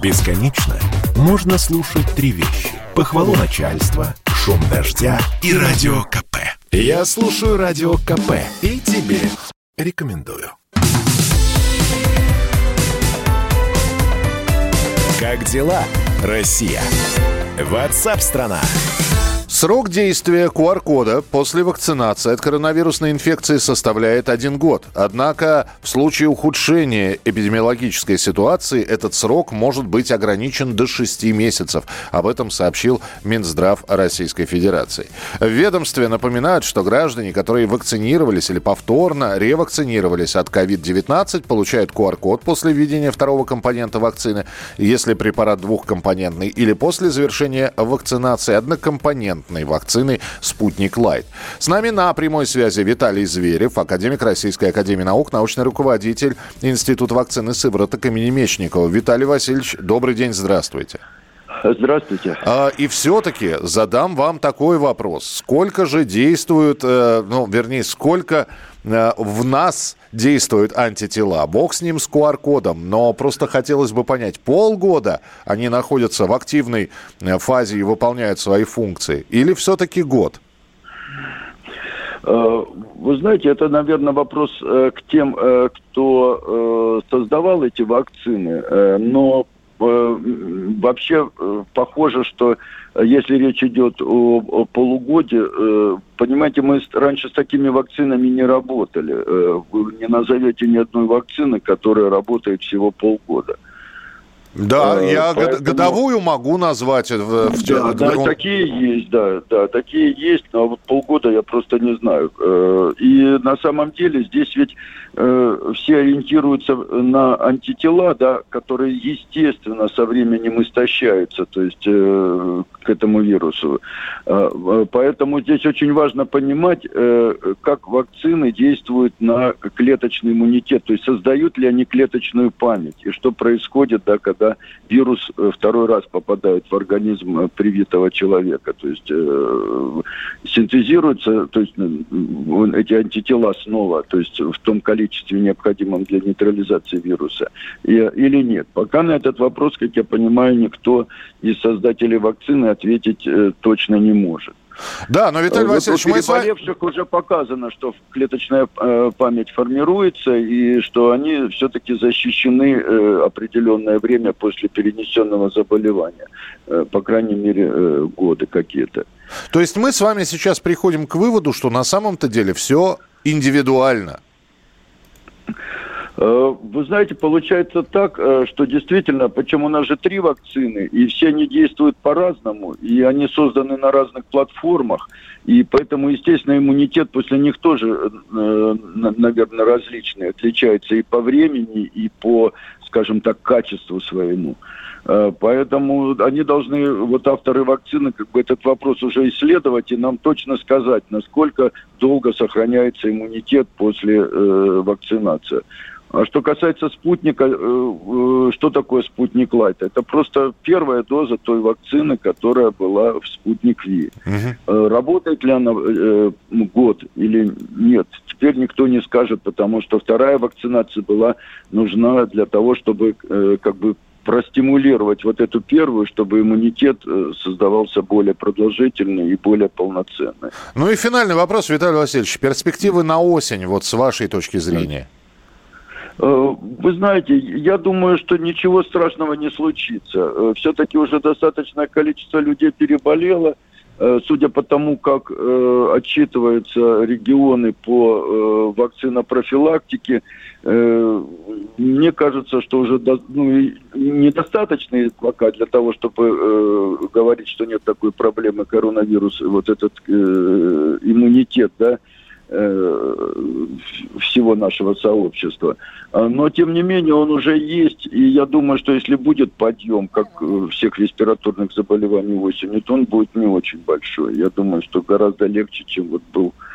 Бесконечно можно слушать три вещи. Похвалу начальства, шум дождя и радио КП. Я слушаю радио КП и тебе рекомендую. Как дела, Россия? Ватсап-страна! Срок действия QR-кода после вакцинации от коронавирусной инфекции составляет один год. Однако в случае ухудшения эпидемиологической ситуации этот срок может быть ограничен до 6 месяцев. Об этом сообщил Минздрав Российской Федерации. В ведомстве напоминают, что граждане, которые вакцинировались или повторно ревакцинировались от COVID-19, получают QR-код после введения второго компонента вакцины, если препарат двухкомпонентный, или после завершения вакцинации однокомпонентный стандартной вакцины «Спутник Лайт». С нами на прямой связи Виталий Зверев, академик Российской Академии Наук, научный руководитель Института вакцины сывороток имени Мечникова. Виталий Васильевич, добрый день, здравствуйте. Здравствуйте. А, и все-таки задам вам такой вопрос. Сколько же действует, э, ну, вернее, сколько э, в нас действуют антитела? Бог с ним, с QR-кодом, но просто хотелось бы понять, полгода они находятся в активной э, фазе и выполняют свои функции? Или все-таки год? Вы знаете, это, наверное, вопрос к тем, кто создавал эти вакцины. Но Э, вообще э, похоже, что э, если речь идет о, о полугоде, понимаете, мы раньше с такими вакцинами не работали. Вы не назовете ни одной вакцины, которая работает всего полгода. Да, э, я поэтому... годовую могу назвать. В, в... Да, да, ну... такие есть, да, да, такие есть, но вот полгода я просто не знаю. Э, и на самом деле здесь ведь э, все ориентируются на антитела, да, которые, естественно, со временем истощаются, то есть этому вирусу. Поэтому здесь очень важно понимать, как вакцины действуют на клеточный иммунитет, то есть создают ли они клеточную память, и что происходит, да, когда вирус э, второй раз попадает в организм э, привитого человека. То есть э, синтезируются то есть, эти антитела снова, то есть в том количестве, необходимом для нейтрализации вируса, или нет. Пока на этот вопрос, как я понимаю, никто из создателей вакцины ответить э, точно не может. Да, но, Виталий Васильевич, мы с вами... уже показано, что клеточная э, память формируется, и что они все-таки защищены э, определенное время после перенесенного заболевания. Э, по крайней мере, э, годы какие-то. То есть мы с вами сейчас приходим к выводу, что на самом-то деле все индивидуально. Э, вы знаете, получается так, э, что действительно, почему у нас же три вакцины, и все они действуют по-разному, и они созданы на разных платформах, и поэтому, естественно, иммунитет после них тоже, э, наверное, различный, отличается и по времени, и по, скажем так, качеству своему. Поэтому они должны, вот авторы вакцины, как бы этот вопрос уже исследовать и нам точно сказать, насколько долго сохраняется иммунитет после э, вакцинации. А что касается спутника, э, э, что такое спутник Лайт? Это просто первая доза той вакцины, которая была в спутник Ви. Угу. Работает ли она год или нет? Теперь никто не скажет, потому что вторая вакцинация была нужна для того, чтобы как бы простимулировать вот эту первую, чтобы иммунитет создавался более продолжительный и более полноценный. Ну и финальный вопрос, Виталий Васильевич. Перспективы на осень, вот с вашей точки зрения? Э, вы знаете, я думаю, что ничего страшного не случится. Э, Все-таки уже достаточное количество людей переболело. Э, судя по тому, как отчитываются регионы по вакцинопрофилактике, мне кажется, что уже до, ну, недостаточно пока для того, чтобы говорить, что нет такой проблемы коронавируса, вот этот иммунитет, да, всего нашего сообщества. А, но, тем не менее, он уже есть, и я думаю, что если будет подъем, как э, всех респираторных заболеваний осенью, то он будет не очень большой. Я думаю, что гораздо легче, чем вот был Э, в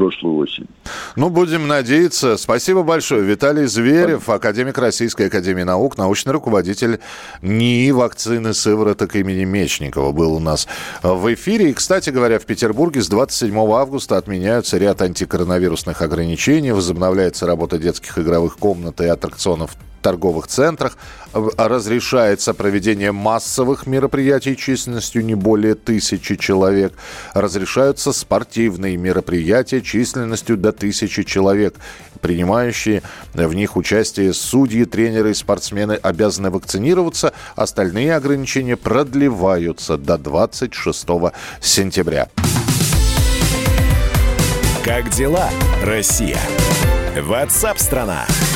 прошлую осень. Ну, будем надеяться. Спасибо большое. Виталий Зверев, академик Российской Академии Наук, научный руководитель НИИ вакцины сывороток имени Мечникова был у нас в эфире. И, кстати говоря, в Петербурге с 27 августа отменяются ряд антикоронавирусных ограничений, возобновляется работа детских игровых комнат и аттракционов торговых центрах. Разрешается проведение массовых мероприятий численностью не более тысячи человек. Разрешаются спортивные мероприятия численностью до тысячи человек. Принимающие в них участие судьи, тренеры и спортсмены обязаны вакцинироваться. Остальные ограничения продлеваются до 26 сентября. Как дела, Россия? Ватсап-страна! страна